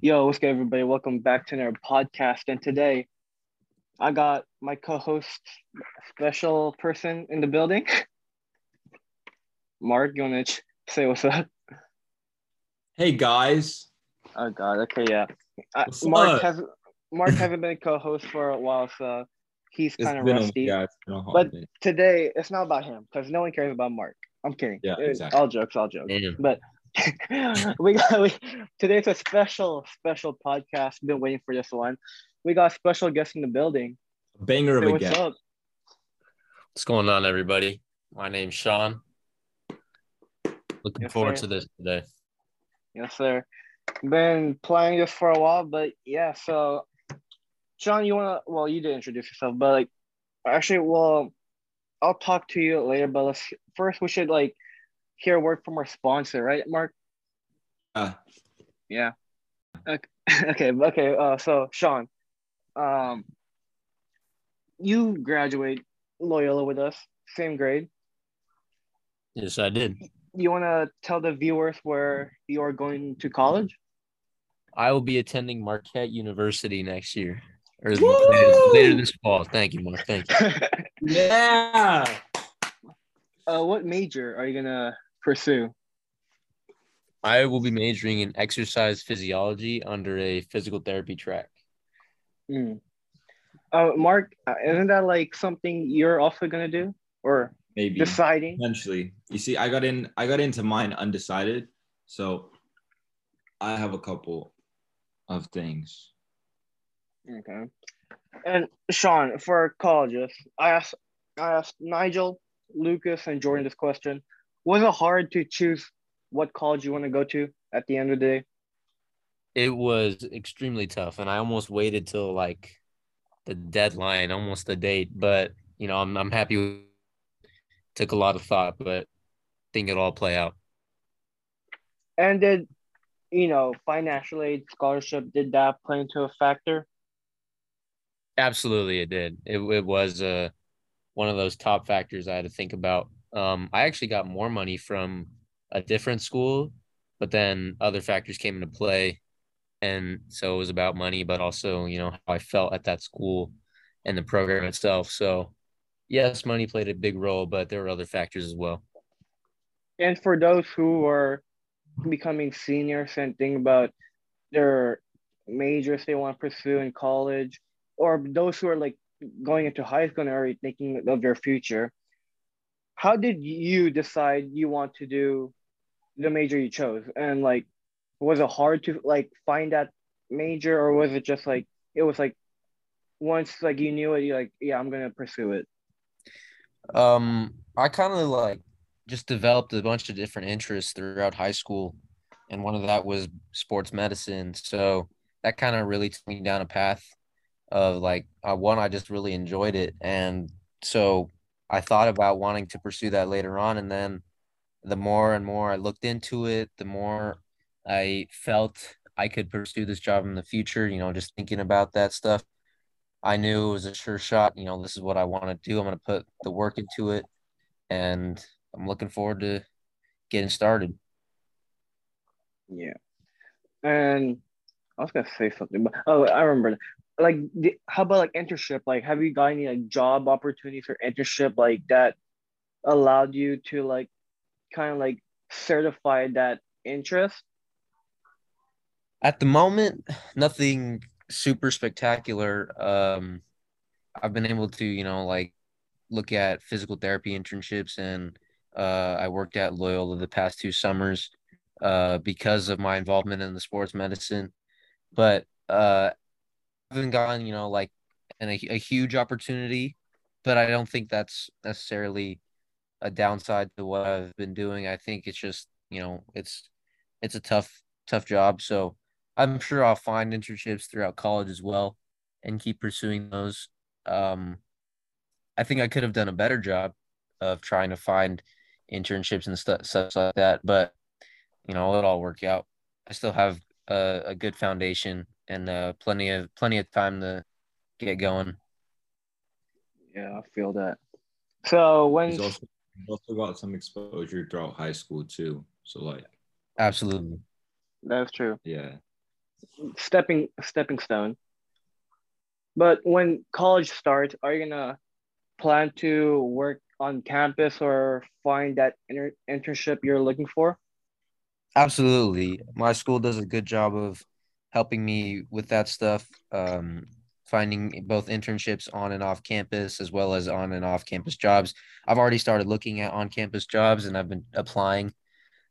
Yo, what's good, everybody? Welcome back to our podcast. And today, I got my co-host, special person in the building. Mark, you want to say what's up? Hey guys. Oh God. Okay, yeah. What's Mark has Mark hasn't been a co-host for a while, so he's kind of been a- rusty. yeah, it's been a But-. Today, it's not about him because no one cares about Mark. I'm kidding. Yeah, Uh, exactly. All jokes, all jokes. Damn. But we got we, today's a special, special podcast. Been waiting for this one. We got a special guest in the building. banger of Say a what's guest. up? What's going on, everybody? My name's Sean. Looking Yes, forward sir. to this today. Yes, sir. Been planning this for a while, but yeah. So, Sean, you wanna? Well, you did introduce yourself, but like, actually, well, I'll talk to you later. But let's first we should like hear a word from our sponsor, right, Mark? Uh, Yeah. Okay. Okay. Okay. Uh, so Sean, um, you graduate Loyola with us, same grade. Yes, I did. You want to tell the viewers where you are going to college? I will be attending Marquette University next year, or later, later this fall. Thank you, Mark. Thank you. yeah. uh, what major are you gonna pursue? I will be majoring in exercise physiology under a physical therapy track. Mm. Uh, Mark, uh, isn't that like something you're also gonna do or Maybe. deciding? Eventually. You see, I got in I got into mine undecided. So I have a couple of things. Okay. And Sean, for colleges, I asked I asked Nigel, Lucas, and Jordan this question. Was it hard to choose what college you want to go to at the end of the day? It was extremely tough, and I almost waited till like the deadline, almost the date. But you know, I'm I'm happy. with- Took a lot of thought, but I think it'll all play out. And did you know financial aid, scholarship, did that play into a factor? Absolutely, it did. It it was uh one of those top factors I had to think about. Um, I actually got more money from a different school, but then other factors came into play, and so it was about money, but also you know how I felt at that school and the program itself. So, yes, money played a big role, but there were other factors as well. And for those who are becoming seniors and think about their majors they want to pursue in college, or those who are like going into high school and already thinking of their future, how did you decide you want to do the major you chose? And like, was it hard to like find that major, or was it just like it was like once like you knew it, you're like, yeah, I'm gonna pursue it. Um, I kind of like just developed a bunch of different interests throughout high school, and one of that was sports medicine. So that kind of really took me down a path of like uh, one, I just really enjoyed it, and so I thought about wanting to pursue that later on, and then the more and more I looked into it, the more I felt I could pursue this job in the future. You know, just thinking about that stuff. I knew it was a sure shot. You know, this is what I want to do. I'm going to put the work into it, and I'm looking forward to getting started. Yeah. And I was gonna say something, but oh, I remember. Like, how about like internship? Like, have you got any like job opportunities or internship like that allowed you to like kind of like certify that interest? At the moment, nothing super spectacular. Um, I've been able to, you know, like look at physical therapy internships, and uh, I worked at Loyola the past two summers uh, because of my involvement in the sports medicine. But uh, haven't gotten, you know, like an, a, a huge opportunity, but I don't think that's necessarily a downside to what I've been doing. I think it's just, you know, it's it's a tough tough job. So I'm sure I'll find internships throughout college as well and keep pursuing those. Um, I think I could have done a better job of trying to find internships and stuff such like that, but you know, it'll all work out. I still have a, a good foundation and uh, plenty of plenty of time to get going. Yeah, I feel that. So when He's also, he's also got some exposure throughout high school too. So like, Absolutely. that's true. yeah. stepping stepping stone. But when college starts, are you gonna plan to work on campus or find that inter- internship you're looking for? Absolutely. My school does a good job of helping me with that stuff, um, finding both internships on and off campus as well as on and off campus jobs. I've already started looking at on campus jobs and I've been applying.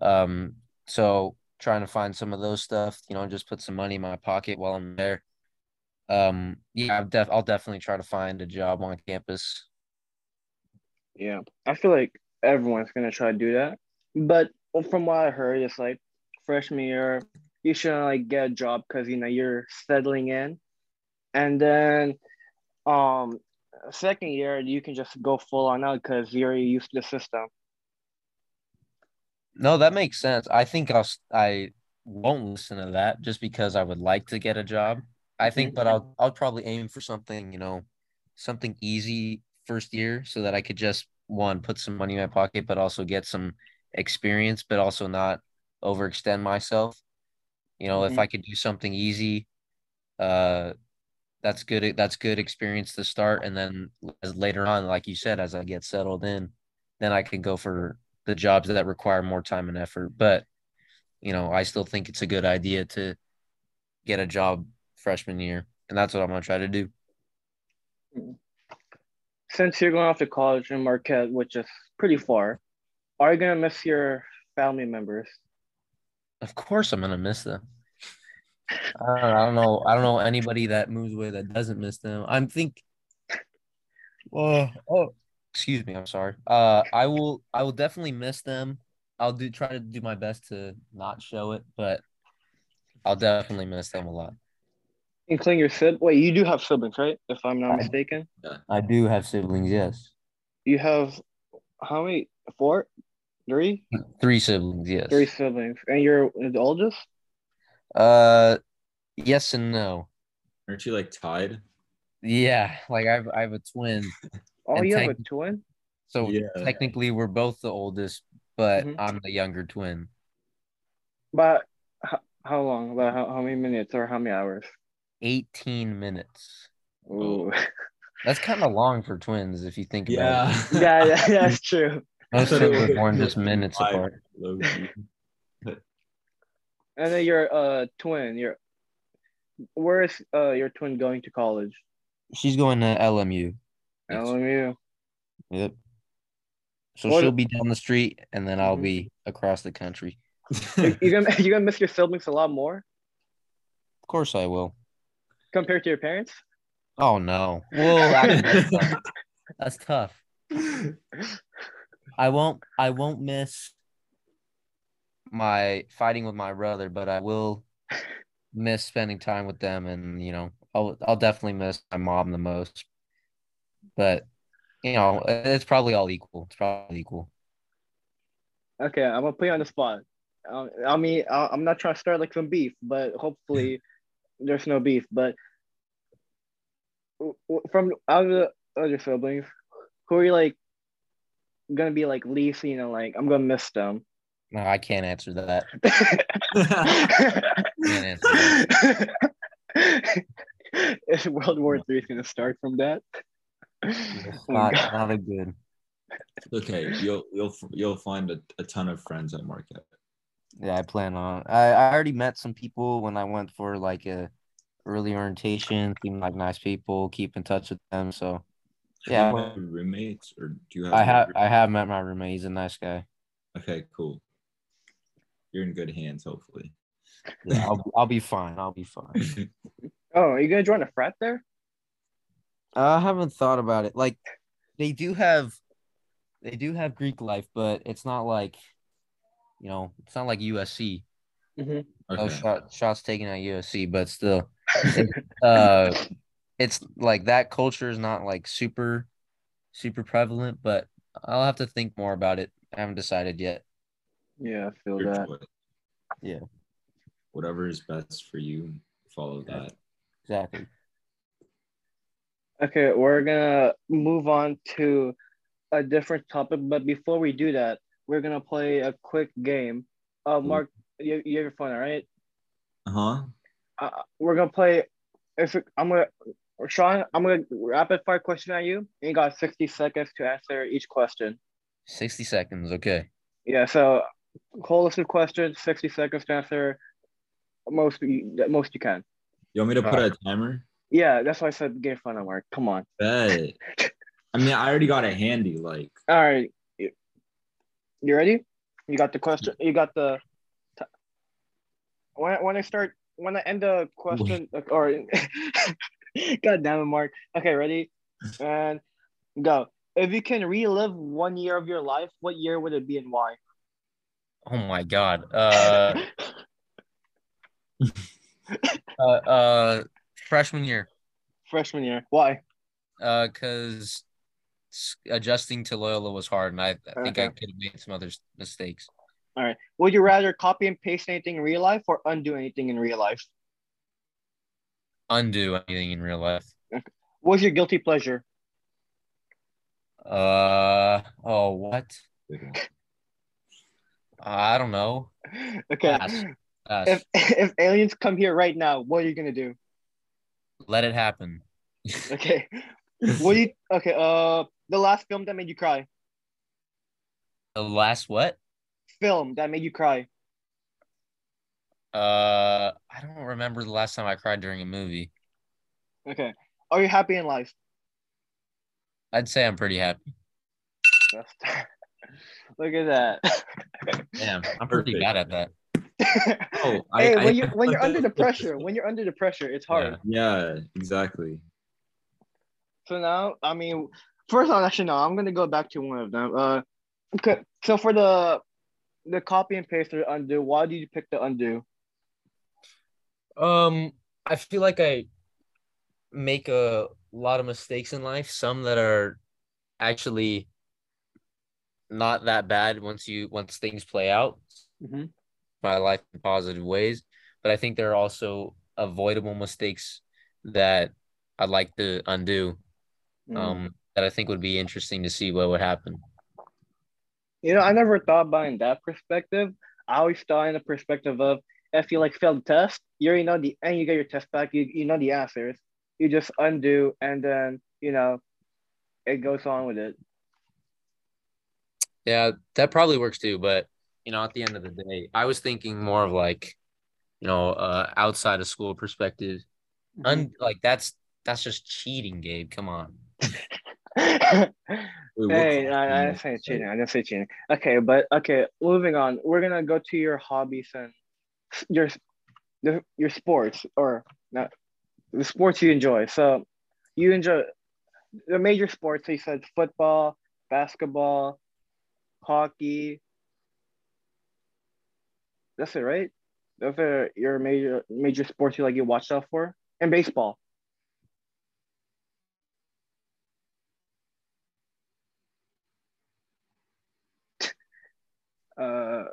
Um, so trying to find some of those stuff, you know, just put some money in my pocket while I'm there. Um, yeah, I've def- I'll definitely try to find a job on campus. Yeah, I feel like everyone's gonna try to do that. But from what I heard, it's like freshman year, you shouldn't like get a job because you know you're settling in, and then um second year you can just go full on out because you're used to the system. No, that makes sense. I think I'll I won't listen to that just because I would like to get a job. I think, but I'll I'll probably aim for something, you know, something easy first year so that I could just one put some money in my pocket, but also get some experience, but also not overextend myself. You know, if Mhm. I could do something easy, uh, that's good. That's good experience to start, and then as later on, like you said, as I get settled in, then I can go for the jobs that require more time and effort. But you know, I still think it's a good idea to get a job freshman year, and that's what I'm gonna try to do. Since you're going off to college in Marquette, which is pretty far, are you gonna miss your family members? Of course, I'm gonna miss them. I don't, I don't know. I don't know anybody that moves away that doesn't miss them. I'm think. Oh, oh, excuse me. I'm sorry. Uh, I will. I will definitely miss them. I'll do try to do my best to not show it, but I'll definitely miss them a lot. Including your sib. Wait, you do have siblings, right? If I'm not I- mistaken. I do have siblings. Yes, You have how many? Four, three, three siblings. Yes. three siblings, and you're the oldest. Uh, yes and no. Aren't you like tied? Yeah, like I've I have a twin, Oh, And you have a twin. so Yeah. technically we're both the oldest, but Mhm. I'm the younger twin. But how, how long? About how, how many minutes or how many hours? 18 minutes. Ooh. That's kind of long for twins if you think about Yeah. it. yeah, yeah, that's true. Most thought it twins are was born just minutes apart. And then your uh twin. Your where is uh your twin going to college? She's going to LMU. LMU. Yep. So What- she'll be down the street and then I'll be across the country. You you gonna you gonna miss your siblings a lot more Of course I will. compared to your parents. Oh no. Well, actually, that's tough. That's tough. I won't I won't miss my fighting with my brother, but I will miss spending time with them and you know, I'll I'll definitely miss my mom the most. But you know, it's probably all equal. It's probably equal. Okay, I'm gonna put you on the spot. Um, I mean, I- I'm not trying to start like some beef, but hopefully there's no beef. But from out of the other siblings, who are you like gonna be like least? You know, like I'm gonna miss them. No, I can't answer that. Can't answer Is World War Three is gonna start from that? It's Oh, not God. not a good. okay, you'll you'll you'll find a, a ton of friends at Marquette. Yeah, I plan on. I, I already met some people when I went for like a early orientation. Seemed like nice people. Keep in touch with them. So Have Yeah. you met your roommates or do you have? I have I have met my roommate. He's a nice guy. Okay, cool. You're in good hands, hopefully. Yeah, I'll I'll be fine. I'll be fine. Oh, are you gonna join a frat there? I haven't thought about it. Like they do have they do have Greek life, but it's not like you know, it's not like USC. Mm-hmm. No shot, shots taken at USC, but still uh it's like that culture is not like super super prevalent, but I'll have to think more about it. I haven't decided yet. yeah, I feel Your that. choice. Yeah. Whatever is best for you, follow that. Exactly. Okay, we're gonna move on to a different topic, but before we do that, we're gonna play a quick game. Uh, Mark, you, you have your phone, all right? Uh huh. uh, we're gonna play. If I'm gonna, Sean, I'm gonna rapid fire question at you. You got 60 seconds to answer each question. 60 seconds. Okay. Yeah. So, whole list of questions, 60 seconds to answer. Most most you can. You want me to put Alright. a timer? Yeah, that's why I said get fun of work. Come on. Bet. I mean, I already got it handy. Like, All right. You, you ready? You got the question. You got the. t- When when I start when I end the question or. God damn it, Mark. Okay, ready? And go. If you can relive one year of your life, what year would it be and why? Oh my God. Uh, uh, uh, freshman year. Freshman year. Why? Uh, cause adjusting to Loyola was hard, and I, I think I could have made some other mistakes. All right. Would you rather copy and paste anything in real life or undo anything in real life? Undo anything in real life. What's your guilty pleasure? Uh, oh, what? I don't know. Okay. Pass. Pass. If if aliens come here right now, what are you gonna do? Let it happen. Okay. What do you okay, uh the last film that made you cry. The last what? Film that made you cry. Uh, I don't remember the last time I cried during a movie. Okay. Are you happy in life? I'd say I'm pretty happy. Look at that. Damn, I'm pretty Perfect. bad at that. Oh, I- hey, I- when you when you're under the pressure, when you're under the pressure, it's hard. Yeah, exactly. So now, I mean, first on actually no, I'm gonna go back to one of them. Uh, okay. So for the the copy and paste or undo, why did you pick the undo? Um, I feel like I make a lot of mistakes in life, some that are actually not that bad once you once things play out Mm-hmm. my life in positive ways. But I think there are also avoidable mistakes that I'd like to undo. Mm. Um, that I think would be interesting to see what would happen. You know, I never thought about it in that perspective. I always thought in the perspective of if you like failed the test, you already know the and you get your test back, you, you know the answers. You just undo and then you know it goes on with it. Yeah, that probably works too. But you know, at the end of the day, I was thinking more of like, you know, uh, outside of school perspective. Un- like that's that's just cheating, Gabe. Come on. Hey, question I, I did didn't say cheating. I didn't say cheating. Okay, but okay, moving on. We're gonna go to your hobbies and your the, your sports or not the sports you enjoy. So you enjoy the major sports. You said football, basketball, hockey. That's it, right? Those are your major major sports you like you watch out for, and baseball. Uh,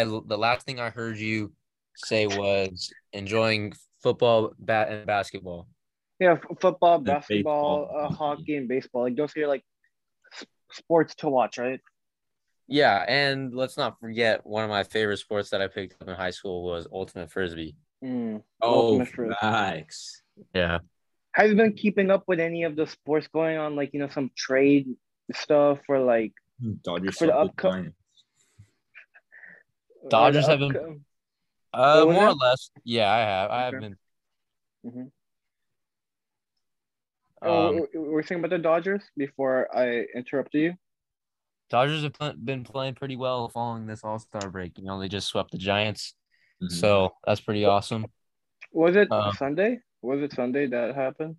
I the last thing I heard you say was enjoying football, bat, and basketball. Yeah, f- football, And basketball, baseball, uh, hockey. hockey, and baseball. Like those are like s- sports to watch, right? Yeah, and let's not forget one of my favorite sports that I picked up in high school was ultimate frisbee. Mm. Oh, Ultimate Frisbee. Yeah. Have you been keeping up with any of the sports going on, like you know, some trade stuff or like Dodgers For the suck with upco- Giants. or Dodgers have been- Uh, more or less. Yeah, I have. I have Okay. been. Mhm. Oh, Um, we- we- we're saying about the Dodgers before I interrupted you. Dodgers have pl- been playing pretty well following this All Star break. You know, they just swept the Giants, Mhm. so that's pretty awesome. Was it Uh, Sunday? Was it Sunday that happened?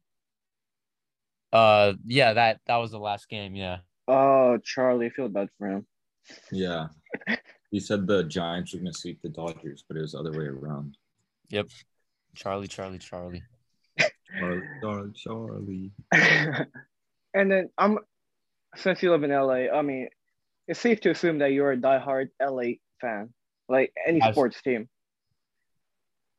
Uh, yeah, that that was the last game. Yeah. Oh, Charlie, I feel bad for him. Yeah. He said the Giants were going to sweep the Dodgers, but it was the other way around. Yep. Charlie, Charlie, Charlie. Charlie, Charlie, Charlie. and then I'm since you live in LA, I mean, it's safe to assume that you're a diehard LA fan, like any I've- sports team.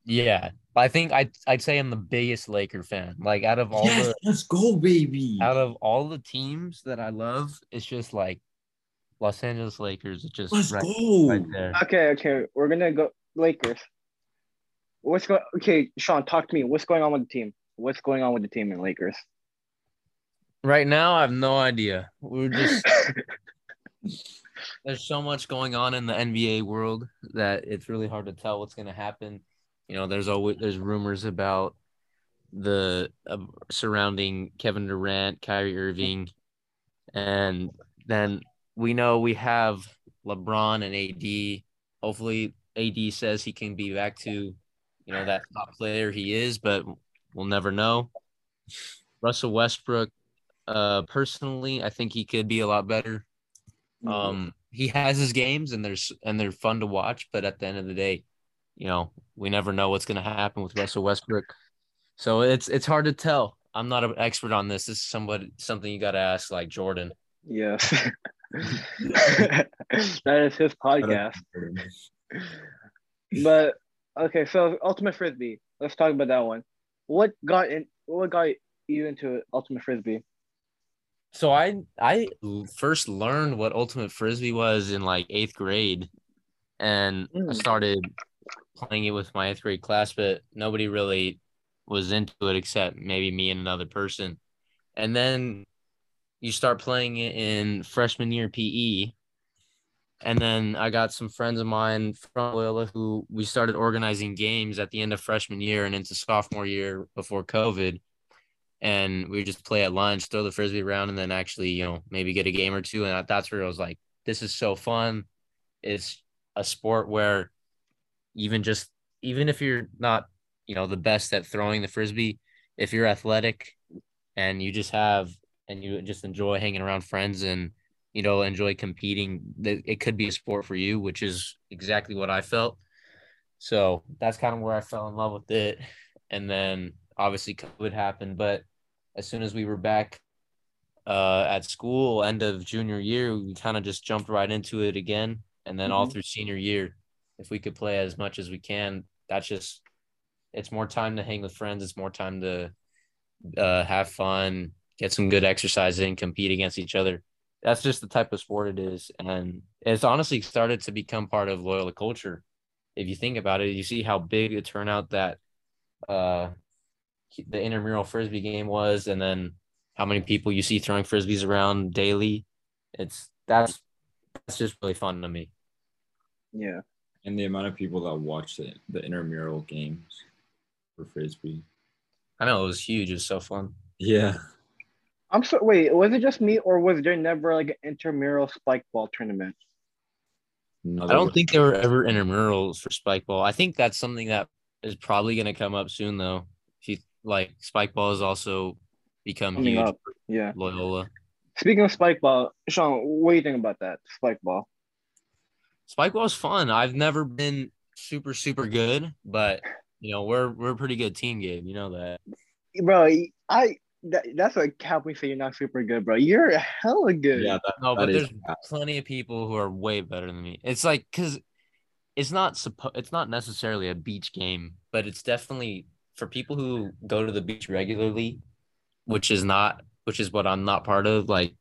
Yeah, I think I'd I'd say I'm the biggest Laker fan. Like out of all yes, the let's go, baby. out of all the teams that I love, it's just like Los Angeles Lakers. It's just Let's right, go. right there. Okay, okay, we're gonna go Lakers. what's going? Okay, Sean, talk to me. What's going on with the team? What's going on with the team in Lakers? Right now, I have no idea. We're just there's so much going on in the NBA world that it's really hard to tell what's going to happen. You know, there's always there's rumors about the uh, surrounding Kevin Durant, Kyrie Irving, and then we know we have LeBron and AD. Hopefully, AD says he can be back to, you know, that top player he is, but we'll never know. Russell Westbrook, uh, personally, I think he could be a lot better. Mm-hmm. Um, he has his games and there's and they're fun to watch, but at the end of the day, you know, we never know what's going to happen with Russell Westbrook. So it's it's hard to tell. I'm not an expert on this. This is somebody something you got to ask like Jordan. Yes. that is his podcast. But okay, so Ultimate Frisbee. Let's talk about that one. What got in? What got you into Ultimate Frisbee? So I I first learned what ultimate frisbee was in like eighth grade, and I Mm. started playing it with my eighth grade class, but nobody really was into it except maybe me and another person. And then you start playing it in freshman year PE. And then I got some friends of mine from Loyola who we started organizing games at the end of freshman year and into sophomore year before COVID and we just play at lunch, throw the frisbee around, and then actually, you know, maybe get a game or two. And that's where I was like, this is so fun. It's a sport where even just even if you're not, you know, the best at throwing the frisbee, if you're athletic and you just have and you just enjoy hanging around friends and you know enjoy competing, that it could be a sport for you, which is exactly what I felt. So that's kind of where I fell in love with it. And then obviously COVID happened, but as soon as we were back uh, at school, end of junior year, we kind of just jumped right into it again. And then all Mhm. through senior year, if we could play as much as we can, that's just it's more time to hang with friends. It's more time to uh, have fun, get some good exercise in, compete against each other. That's just the type of sport it is, and it's honestly started to become part of Loyola culture. If you think about it, you see how big a turnout that uh, the intramural frisbee game was, and then how many people you see throwing frisbees around daily. It's that's that's just really fun to me. Yeah. and the amount of people that watch the, the intramural games for frisbee. I know it was huge. It was so fun. Yeah. I'm so wait, was it just me or was there never like an intramural spike ball tournament? I don't think there were ever intramurals for spike ball. I think that's something that is probably going to come up soon, though. If you like, spike ball has also become Coming huge up. Yeah. Loyola. Speaking of spike ball, Sean, what do you think about that spike ball? Spike ball is fun. I've never been super super good, but you know we're we're a pretty good team, game, You know that. Bro, I that, that's what cap me say you're not super good, bro. You're hella good. Yeah, that, No, that but there's bad. plenty of people who are way better than me. It's like because it's not suppo- it's not necessarily a beach game, but it's definitely for people who go to the beach regularly, which is not which is what I'm not part of. Like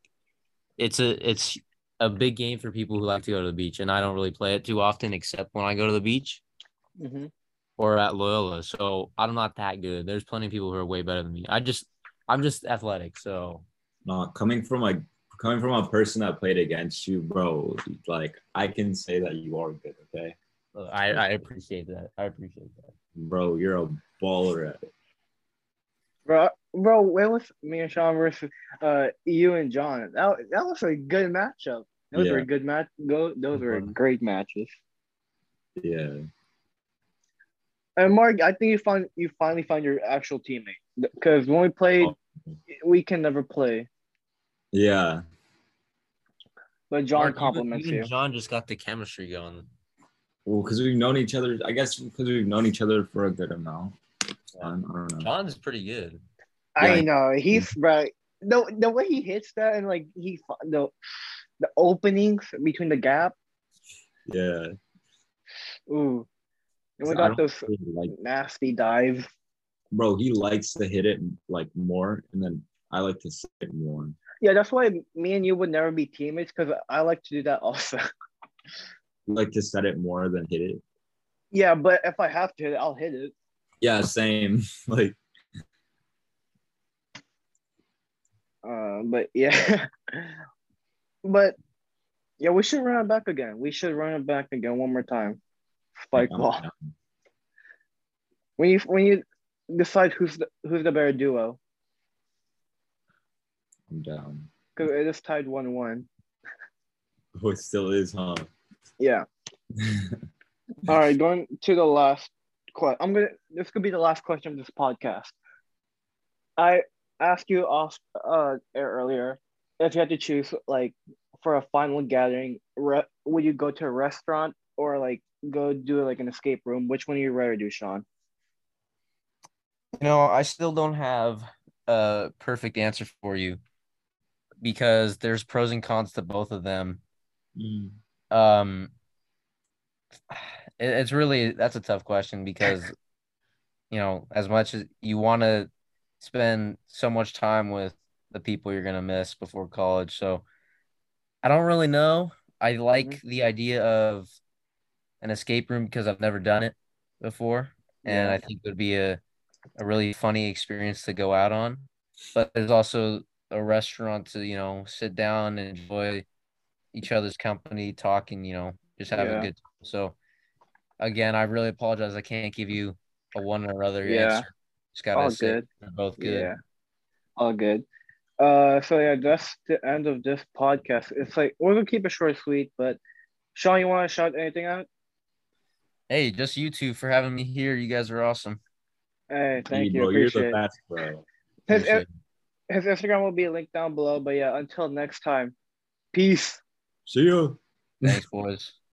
it's a it's a big game for people who like to go to the beach, and I don't really play it too often, except when I go to the beach hmm or at Loyola. So I'm not that good. There's plenty of people who are way better than me. I just I'm just athletic, so No, coming from a coming from a person that played against you, bro. Like I can say that you are good. Okay, I I appreciate that. I appreciate that. bro, you're a baller at it. Bro, bro, when was me and Sean versus uh you and John? That, that was a good matchup. Those were Yeah. good match. Go, those were Mhm. great matches. Yeah, And Mark, I think you find you finally found your actual teammate because when we played, Oh. we can never play. yeah. But John Mark, compliments even you. John just got the chemistry going. Well, because we've known each other. I guess because we've known each other for a good amount. I don't, I don't know. John's pretty good. I Yeah. know he's right. The the way he hits that and like he the the openings between the gap. Yeah, Ooh, and we got those really like, nasty dives. Bro. He likes to hit it like more, and then I like to sit it more. Yeah, that's why me and you would never be teammates because I like to do that also. Like to set it more than hit it. Yeah, but if I have to hit it, I'll hit it. Yeah, same. like Uh, but yeah, but yeah, we should run it back again. We should run it back again one more time. Spike ball. When you when you decide who's the who's the better duo, I'm down. because it is tied one one. Oh, it still is, huh? Yeah. All right, going to the last question. I'm gonna. This could be the last question of this podcast. I asked you off uh earlier if you had to choose like for a final gathering, re- would you go to a restaurant or like go do like an escape room? Which one would you rather do, Sean? You know, I still don't have a perfect answer for you because there's pros and cons to both of them. Mm. Um, it, it's really that's a tough question because you know, as much as you want to spend so much time with the people you're gonna miss before college, so I don't really know. I like the idea of an escape room because I've never done it before, and I think it would be a a really funny experience to go out on. But there's also a restaurant to you know sit down and enjoy each other's company, talking, you know, just have Yeah. a good time. So again, I really apologize. I can't give you a one or other Yeah. answer. Just gotta All say good. they're both good. Yeah. All good. Uh, so yeah, that's the end of this podcast. It's like we're gonna keep it short, and sweet. But Sean, you want to shout anything out? Hey, just you two for having me here. You guys are awesome. Hey, thank Hey, you. bro, you're the best, bro. His, Appreciate it. his Instagram will be linked down below. But yeah, until next time, peace. See you. Thanks, boys.